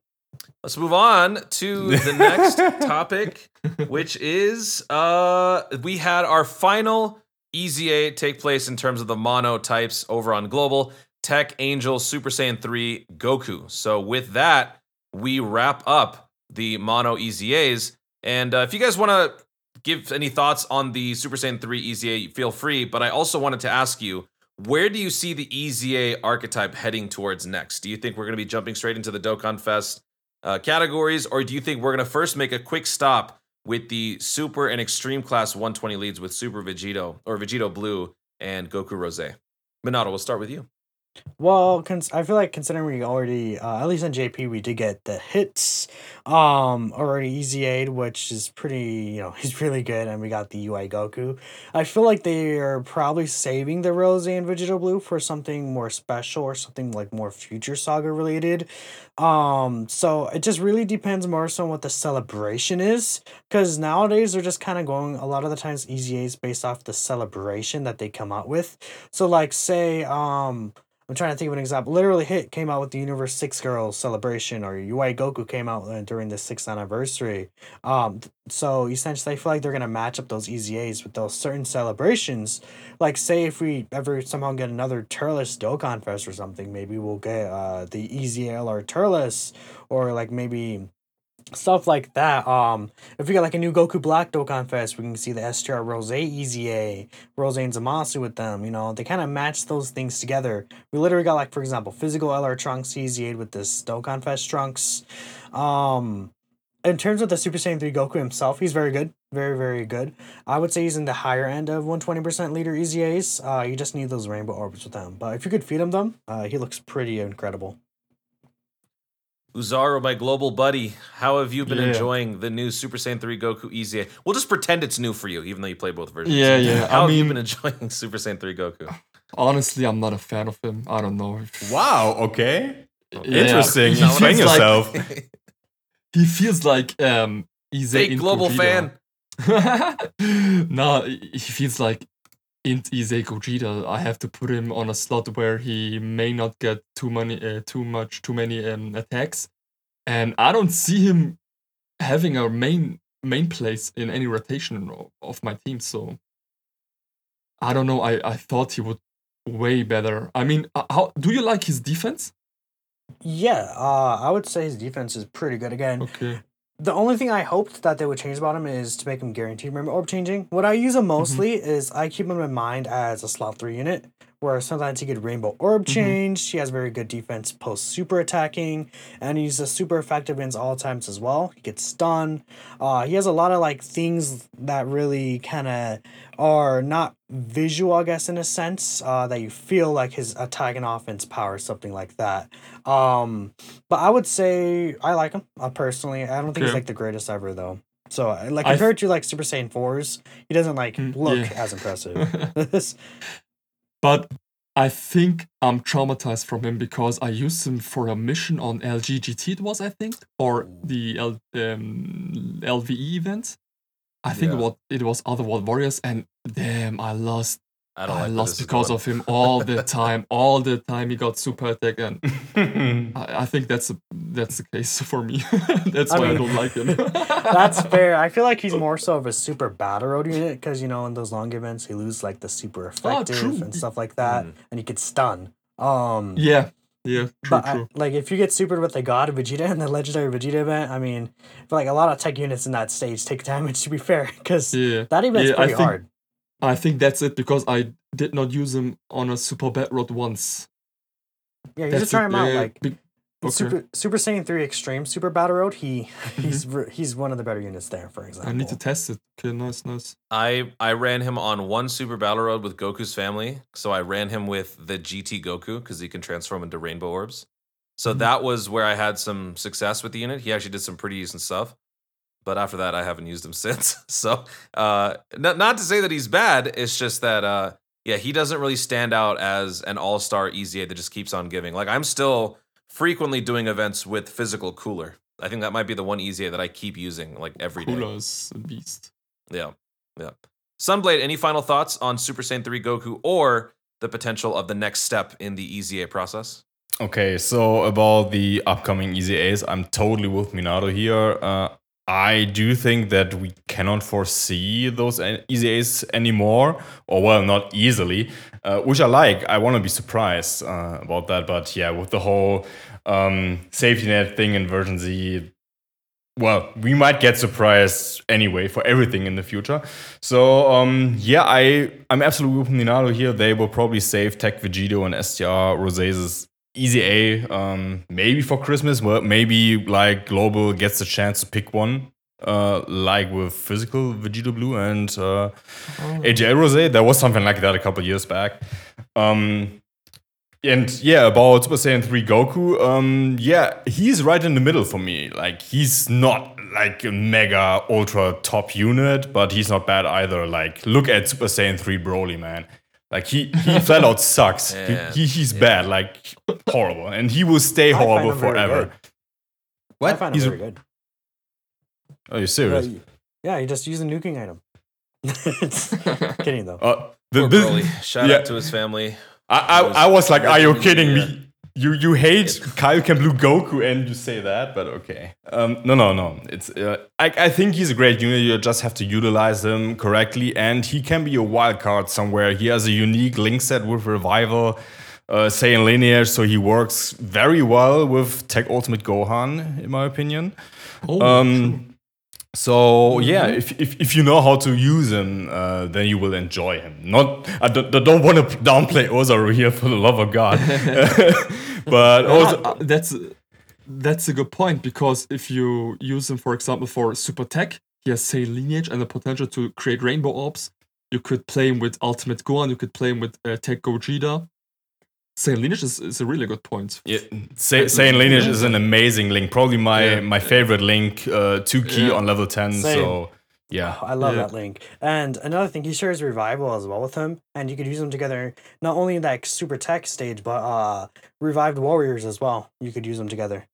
Let's move on to the next <laughs> topic, which is uh we had our final EZA take place in terms of the mono types over on Global Tech Angel Super Saiyan 3 Goku. So with that, we wrap up the mono EZAs. And uh, if you guys want to give any thoughts on the Super Saiyan 3 EZA, feel free. But I also wanted to ask you, where do you see the EZA archetype heading towards next? Do you think we're going to be jumping straight into the Dokkan Fest uh, categories, or do you think we're going to first make a quick stop with the Super and Extreme Class 120 leads with Super Vegito or Vegito Blue and Goku Rose? Minato, we'll start with you. Well, cons- I feel like considering we already, uh, at least on JP, we did get the hits um already easy aid, which is pretty, you know, <laughs> he's really good, and we got the UI Goku. I feel like they are probably saving the Rose and Vegito Blue for something more special or something like more future saga related. Um, so it just really depends more so on what the celebration is, because nowadays they're just kind of going a lot of the times EZAs based off the celebration that they come out with. So like say um I'm trying to think of an example. Literally, Hit came out with the Universe Six Girls celebration, or UI Goku came out during the sixth anniversary. Um, so essentially, I feel like they're gonna match up those EZAs with those certain celebrations. Like, say if we ever somehow get another Turles Dokkan Fest or something, maybe we'll get uh the EZL or Turles, or like maybe stuff like that. Um, if we got like a new Goku Black Dokkan Fest, we can see the STR Rose EZA, Rose and Zamasu with them. You know, they kind of match those things together. We literally got like, for example, physical LR Trunks EZA with this Dokkan Fest Trunks. Um, in terms of the Super Saiyan 3 Goku himself, he's very good. Very, very good. I would say he's in the higher end of 120% leader EZAs. Uh, you just need those rainbow orbs with him. But if you could feed him them, uh, he looks pretty incredible. Uzaru, my global buddy, how have you been yeah. enjoying the new Super Saiyan 3 Goku EZA? We'll just pretend it's new for you, even though you play both versions. Yeah, yeah. How I have mean, you been enjoying <laughs> Super Saiyan 3 Goku? Honestly, I'm not a fan of him. I don't know. Wow, okay. Yeah. Interesting. You explain yourself. Like, <laughs> he feels like um he's a global fan. <laughs> no, he feels like int Ise Gogeta. I have to put him on a slot where he may not get too many, uh, too much, too many um, attacks, and I don't see him having a main main place in any rotation of my team. So I don't know. I I thought he would way better. I mean, how do you like his defense? Yeah, uh, I would say his defense is pretty good. Again, Okay. The only thing I hoped that they would change about him is to make him guaranteed remember orb changing. What I use him mm-hmm. mostly is I keep him in mind as a slot three unit, where sometimes he could rainbow orb change. He has very good defense post super attacking, and he's a super effective against all times as well. He gets stun. Uh, he has a lot of like things that really kind of are not visual, I guess, in a sense, uh, that you feel like his attack and offense power, something like that. Um, but I would say I like him uh, personally. I don't think he's like the greatest ever though. So uh, like I th- compared to like Super Saiyan fours, he doesn't like Mm, look yeah. as impressive. <laughs> <laughs> <laughs> But I think I'm traumatized from him because I used him for a mission on LGGT. It was, I think, or the L, um, LVE event. I think Yeah. what it was other Otherworld Warriors, and damn, I lost. I I, don't like lost because of him all the time. all the time he got super attack, and <laughs> I, I think that's a, that's the case for me. <laughs> that's I why I mean, don't like him. <laughs> That's fair. I feel like he's more so of a super battle road unit because you know in those long events he loses like the super effective true. and stuff like that, Mm. and he could stun. Um, yeah, yeah, true, but I- true. like if you get supered with the God Vegeta in the Legendary Vegeta event, I mean, but, like a lot of tech units in that stage take damage. To be fair, because yeah. that event's Yeah, I pretty think- hard. I think that's it because I did not use him on a Super Battle Road once. Yeah, you That's just try him out yeah, like be- okay. Super Super Saiyan three Extreme Super Battle Road. He he's he's one of the better units there. For example, I need to test it. Okay, nice, nice. I I ran him on one Super Battle Road with Goku's family. So I ran him with the GT Goku because he can transform into rainbow orbs. So Mhm. that was where I had some success with the unit. He actually did some pretty decent stuff. But after that, I haven't used him <laughs> since. So uh, not not to say that he's bad. It's just that uh, yeah, he doesn't really stand out as an all star EZA that just keeps on giving. Like I'm still frequently doing events with physical Cooler. I think that might be the one eight that I keep using like every day. Cooler is a beast. Yeah, yeah. Sunblade, any final thoughts on Super Saiyan 3 Goku or the potential of the next step in the EZA process? Okay, so about the upcoming EZAs, I'm totally with Minato here. Uh, I do think that we cannot foresee those EZAs anymore, or well, not easily, uh, which I like. I want to be surprised uh, about that, but yeah, with the whole um, safety net thing in version Z, well, we might get surprised anyway for everything in the future. So um, yeah, I I'm absolutely with Minato here. They will probably save Tech Vegito and STR Rose's EZA, um, maybe for Christmas. Well, maybe like Global gets the chance to pick one, uh, like with physical Vegeta Blue and uh, AJ Rose. There was something like that a couple years back. Um, and yeah, about Super Saiyan 3 Goku, um, yeah, he's right in the middle for me. Like, he's not like a mega ultra top unit, but he's not bad either. Like, look at Super Saiyan 3 Broly, man. Like, he, he <laughs> flat out sucks. He- Yeah, he, he's bad, like, horrible. And he will stay I find horrible him very forever. good. I What? find him He's, very good. are you Uh, serious? yeah, you just use a nuking item. <laughs> Kidding though. Uh, the, Poor this- Broly. Shout yeah. out to his family. I, I, I was like, are you Originally, kidding yeah. me? You you hate Kaioken Blue Goku and you say that, but okay. Um, no, no, no. It's uh, I, I think he's a great unit. You just have to utilize him correctly, and he can be a wild card somewhere. He has a unique link set with Revival, uh, in lineage, so he works very well with Tech Ultimate Gohan, in my opinion. Oh, Um, so yeah, if, if if you know how to use him, uh, then you will enjoy him. Not I don't, I don't want to downplay Uzaru here for the love of God, <laughs> but true. also ah, that's that's a good point because if you use him, for example, for super tech, he has say lineage and the potential to create rainbow orbs. You could play him with Ultimate Gohan. You could play him with uh, Tech Gogeta. Say lineage is, is a really good point. yeah, Sa- Saiyan lineage is an amazing link. Probably my Yeah. my favorite link uh, to key Yeah. on level ten. Same. So yeah, I love Yeah. that link. And another thing, he shares revival as well with him, and you could use them together not only in that super tech stage, but uh revived warriors as well. You could use them together.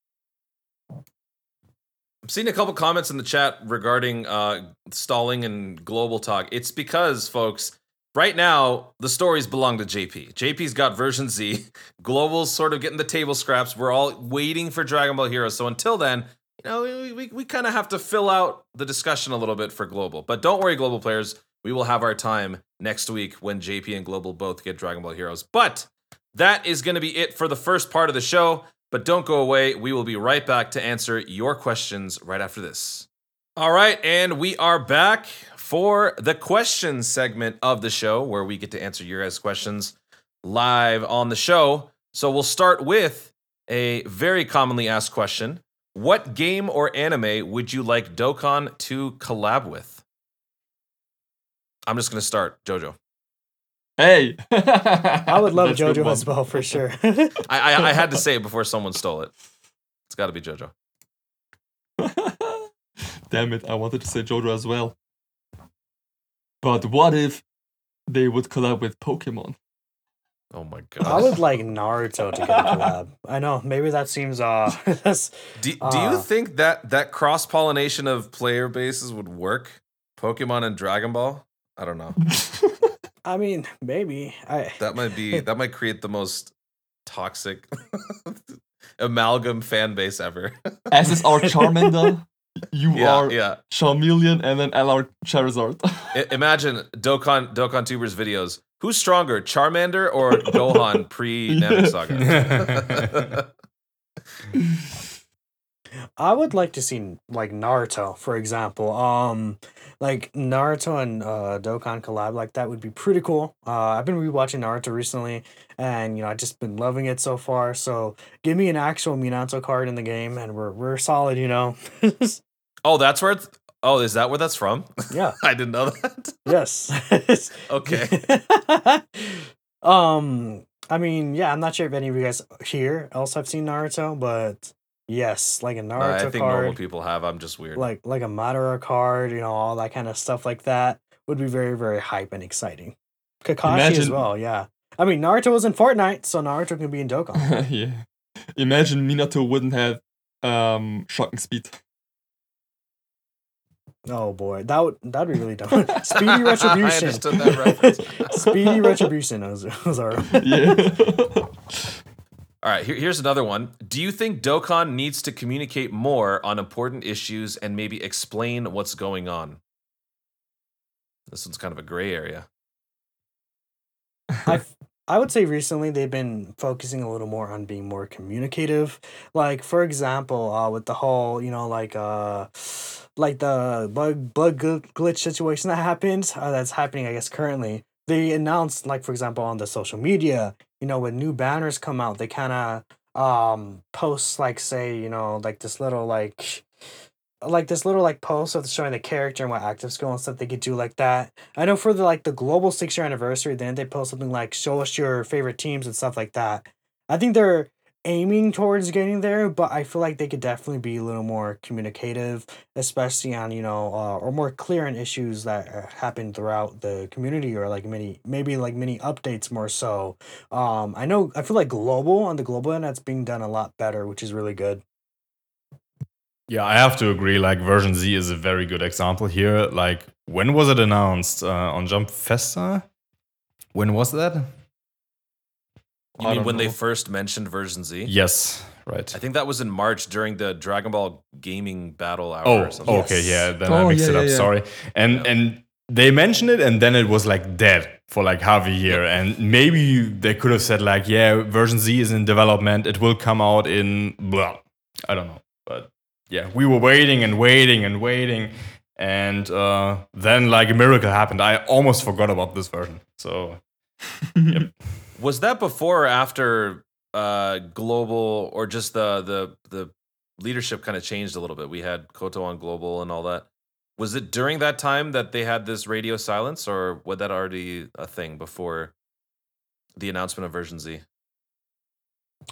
I'm seeing a couple comments in the chat regarding uh, stalling and global talk. It's because, folks, right now the stories belong to JP. JP's got version Z. <laughs> Global's sort of getting the table scraps. We're all waiting for Dragon Ball Heroes. So until then, you know, we, we, we kind of have to fill out the discussion a little bit for global. But don't worry, global players. we will have our time next week when JP and Global both get Dragon Ball Heroes. But that is going to be it for the first part of the show. But don't go away. We will be right back to answer your questions right after this. All right, and we are back for the questions segment of the show where we get to answer your guys' questions live on the show. So we'll start with a very commonly asked question. What game or anime would you like Dokkan to collab with? I'm just going to start, JoJo. Hey, I would love That's JoJo as well for <laughs> sure. I, I, I had to say it before someone stole it. It's got to be JoJo. <laughs> Damn it, I wanted to say JoJo as well. But what if they would collab with Pokemon? Oh my god. I would like Naruto to get a <laughs> collab. I know maybe that seems uh <laughs> that's Do, do Uh, you think that that cross pollination of player bases would work? Pokemon and Dragon Ball? I don't know. <laughs> I mean maybe I That might be that might create the most toxic amalgam fan base ever. SSR Charmander, you yeah, are yeah. Charmeleon, and then LR Charizard. I- imagine Dokkan Dokkan Tubers videos. Who's stronger, Charmander or Gohan <laughs> pre Namek Saga? I would like to see like Naruto, for example. Um, like Naruto and uh, Dokkan collab like that would be pretty cool. Uh, I've been rewatching Naruto recently, and you know I've just been loving it so far. So give me an actual Minato card in the game, and we're we're solid. You know. <laughs> oh, that's where. It's, oh, is that where that's from? yeah. <laughs> I didn't know that. Yes. <laughs> Okay. <laughs> um. I mean, yeah. I'm not sure if any of you guys here else have seen Naruto, but yes, like a Naruto I think card. normal people have. I'm just weird. like like a Madara card, you know, all that kind of stuff like that would be very very hype and exciting. Kakashi as well, yeah. I mean, Naruto was in Fortnite, so Naruto can be in Dokkan. yeah. Imagine Minato wouldn't have um shocking speed. Oh boy, that would that'd be really dumb. <laughs> Speedy retribution. <laughs> I retribution. understood that reference. <laughs> Speedy retribution was, was our. Yeah. All right, here, here's another one. Do you think Dokkan needs to communicate more on important issues and maybe explain what's going on? This one's kind of a gray area. I I would say recently they've been focusing a little more on being more communicative. Like for example, uh, with the whole you know like uh, like the bug bug gl- glitch situation that happened uh, that's happening I guess currently. They announced like for example on the social media, you know when new banners come out, they kind of um post like say you know like this little like like this little like post of showing the character and what active skill and stuff they could do like that I know for the like the global six year anniversary, then they post something like show us your favorite teams and stuff like that. I think they're aiming towards getting there, but I feel like they could definitely be a little more communicative, especially on you know uh, or more clear on issues that uh, happen throughout the community or like many maybe like many updates more so. Um, I know I feel like global on the global end that's being done a lot better, which is really good. Yeah, I have to agree. Like version Z is a very good example here. Like when was it announced uh, on Jump Festa? When was that? You I mean don't when they first mentioned version Z? Yes, right. I think that was in March during the Dragon Ball Gaming Battle Hour Oh, or something. okay, Yes. yeah. Then Oh, I mixed yeah, it up. yeah, yeah. Sorry. And Yeah. and they mentioned it, and then it was like dead for like half a year. And maybe they could have said like, yeah, version Z is in development. It will come out in blah. I don't know, but yeah, we were waiting and waiting and waiting, and uh, then like a miracle happened. I almost forgot about this version. So <laughs> Was that before or after uh global or just the the the leadership kind of changed a little bit? We had Koto on global and all that. Was it during that time that they had this radio silence or was that already a thing before the announcement of version Z?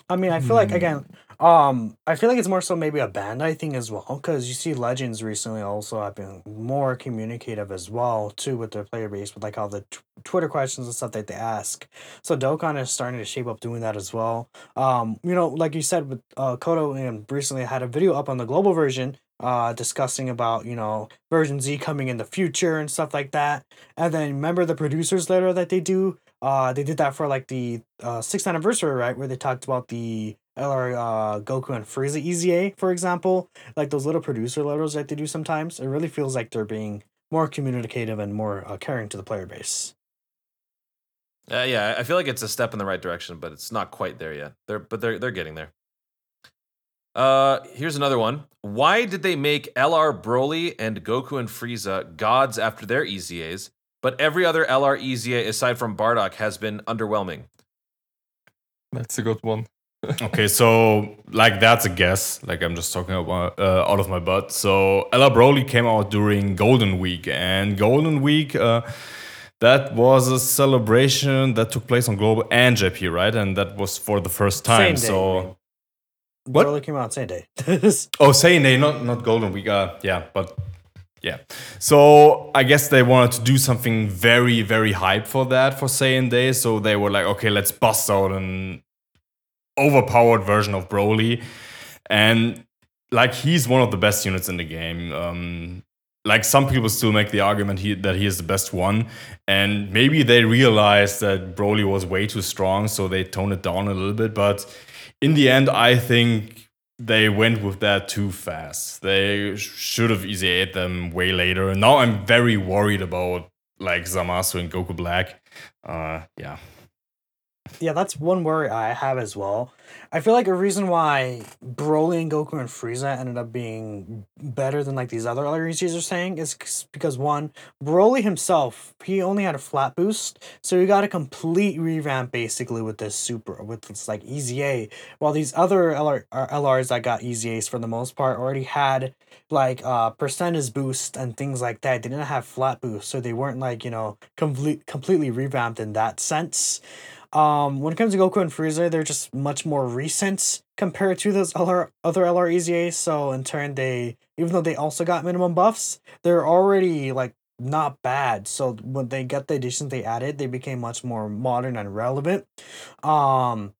I mean, I feel like Hmm. again, um, I feel like it's more so maybe a Bandai thing as well, because you see Legends recently also have been more communicative as well too with their player base, with like all the Twitter questions and stuff that they ask. So Dokkan is starting to shape up doing that as well. Um, you know, like you said with uh, Kodo, and recently had a video up on the global version, uh, discussing about you know version Z coming in the future and stuff like that. And then remember the producers letter that they do uh, they did that for like the uh, sixth anniversary, right? Where they talked about the LR uh, Goku and Frieza EZA, for example. Like those little producer letters that they do sometimes. It really feels like they're being more communicative and more uh, caring to the player base. Uh, yeah, I feel like it's a step in the right direction, but it's not quite there yet. They're but they're they're getting there. Uh, here's another one. Why did they make LR Broly and Goku and Frieza gods after their EZAs, but every other LR EZA aside from Bardock has been underwhelming? That's a good one. <laughs> okay, so like that's a guess. Like I'm just talking about uh, out of my butt. So LR Broly came out during Golden Week, and Golden Week. Uh, that was a celebration that took place on Global and JP, right? And that was for the first time. Same day, so you. What? Broly came out same day. <laughs> Oh, saying they not not golden week. Uh, yeah, but yeah. So I guess they wanted to do something very very hype for that for Saiyan Day. So they were like, okay, let's bust out an overpowered version of Broly, and like he's one of the best units in the game. Um, like some people still make the argument he, that he is the best one, and maybe they realized that Broly was way too strong, so they toned it down a little bit. But in the end, I think they went with that too fast. They should have EZA'd them way later. Now I'm very worried about like Zamasu and Goku Black. Uh, yeah. Yeah, that's one worry I have as well. I feel like a reason why Broly and Goku and Frieza ended up being better than like these other LREs are saying is because one, Broly himself, he only had a flat boost, so he got a complete revamp basically with this super with this like EZA. While these other LR, uh, LRs that got easy EZAs for the most part already had like uh percentage boost and things like that. They didn't have flat boost, so they weren't like you know complete completely revamped in that sense. Um, when it comes to Goku and Frieza, they're just much more recent compared to those other other LR EZAs. So in turn, they even though they also got minimum buffs, they're already like not bad. So when they get the additions they added, they became much more modern and relevant. Um,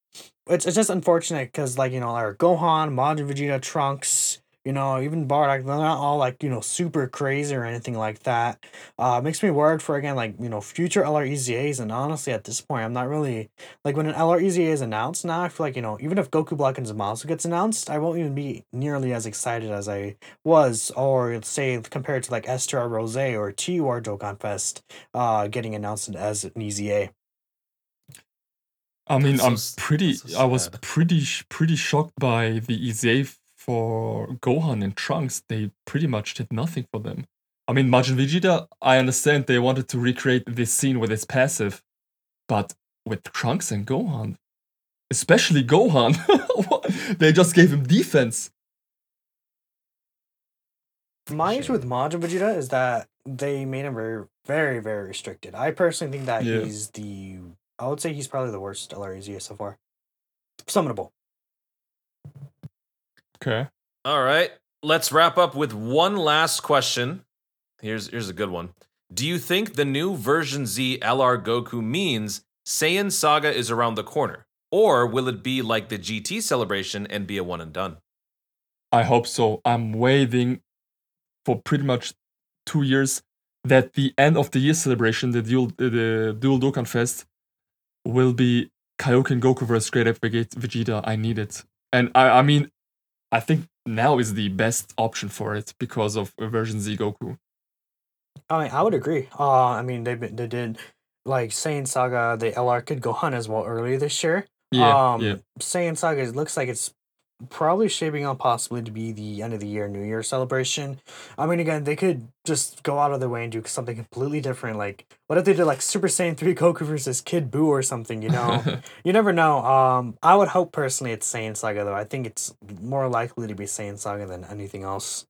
it's it's just unfortunate because like you know, our Gohan, Majin Vegeta, Trunks. You know, even Bardock, they're not all like, you know, super crazy or anything like that. Uh, makes me worried for again like you know future LR EZAs and honestly at this point I'm not really like when an LREZA is announced now I feel like you know even if Goku Black and Zamasu gets announced I won't even be nearly as excited as I was or say compared to like STR Rose or T War Dokkan Fest uh getting announced as an EZA. I mean, so I'm pretty. so I was pretty pretty shocked by the EZA for Gohan and Trunks. They pretty much did nothing for them. I mean, Majin Vegeta. I understand they wanted to recreate this scene with his passive, but with Trunks and Gohan, especially Gohan, <laughs> they just gave him defense. My issue with Majin Vegeta is that they made him very very very restricted. I personally think that Yeah. he's the I would say he's probably the worst LR EZA so far. Summonable. Okay. All right, let's wrap up with one last question. Here's here's a good one. Do you think the new version Z LR Goku means Saiyan Saga is around the corner, or will it be like the GT celebration and be a one and done? I hope so. I'm waiting for pretty much two years that the end of the year celebration, the dual the dual Dokkan Fest, will be Kaioken Goku versus Great Ape Vegeta- Vegeta. I need it, and I I mean, I think now is the best option for it because of version Z Goku. I mean, I would agree. Uh, I mean, they they did like Saiyan Saga, the LR Kid Gohan as well earlier this year. Yeah, um, yeah. Saiyan Saga it looks like it's probably shaping up possibly to be the end of the year New Year celebration. I mean, again, they could just go out of their way and do something completely different. Like, what if they did like Super Saiyan Three <laughs> Goku versus Kid Buu or something? You know, <laughs> you never know. Um, I would hope personally it's Saiyan Saga though. I think it's more likely to be Saiyan Saga than anything else.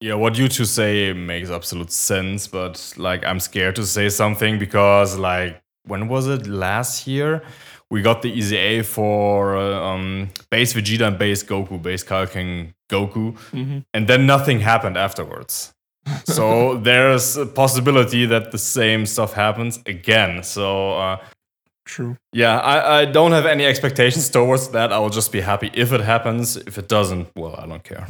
Yeah, what you two say makes absolute sense, but like I'm scared to say something because like when was it last year? We got the EZA for uh, um, base Vegeta and base Goku, base Kaioken Goku, Mhm. and then nothing happened afterwards. so <laughs> there's a possibility that the same stuff happens again. So uh, True. yeah, I, I don't have any expectations towards that. I will just be happy if it happens. If it doesn't, well, I don't care.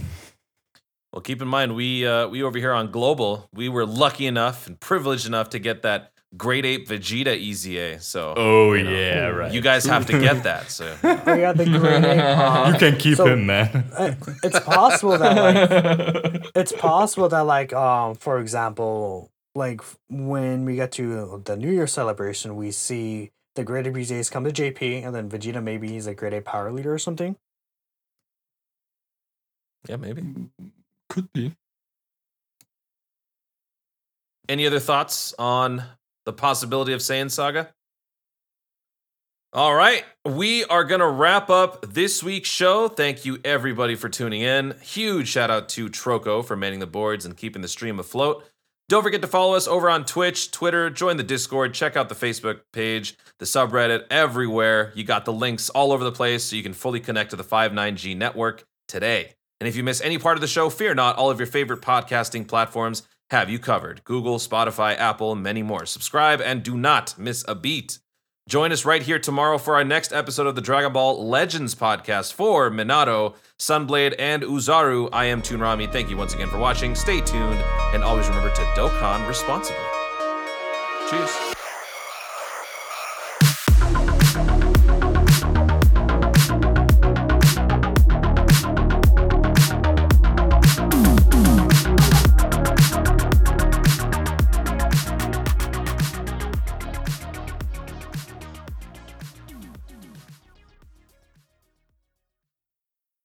Well, keep in mind we uh, we over here on Global, we were lucky enough and privileged enough to get that Great Ape Vegeta EZA. So Oh you know, yeah, right. you guys have to get that. So <laughs> We got the grade eight, <laughs> uh, You can keep so- him, man. uh, it's possible that like <laughs> it's possible that like um for example like when we get to the New Year celebration we see the grade A BJs come to JP and then Vegeta maybe he's a Great Ape power leader or something. yeah, maybe. Could be. Any other thoughts on the possibility of Saiyan Saga? All right, we are going to wrap up this week's show. Thank you, everybody, for tuning in. Huge shout out to Troco for manning the boards and keeping the stream afloat. Don't forget to follow us over on Twitch, Twitter, join the Discord, check out the Facebook page, the subreddit, everywhere. You got the links all over the place so you can fully connect to the 59G network today. And if you miss any part of the show, fear not, all of your favorite podcasting platforms have you covered Google, Spotify, Apple, many more. Subscribe and do not miss a beat. Join us right here tomorrow for our next episode of the Dragon Ball Legends podcast for Minato, Sunblade, and Uzaru. I am Toonrami. Thank you once again for watching. Stay tuned, and always remember to Dokkan responsibly. Cheers.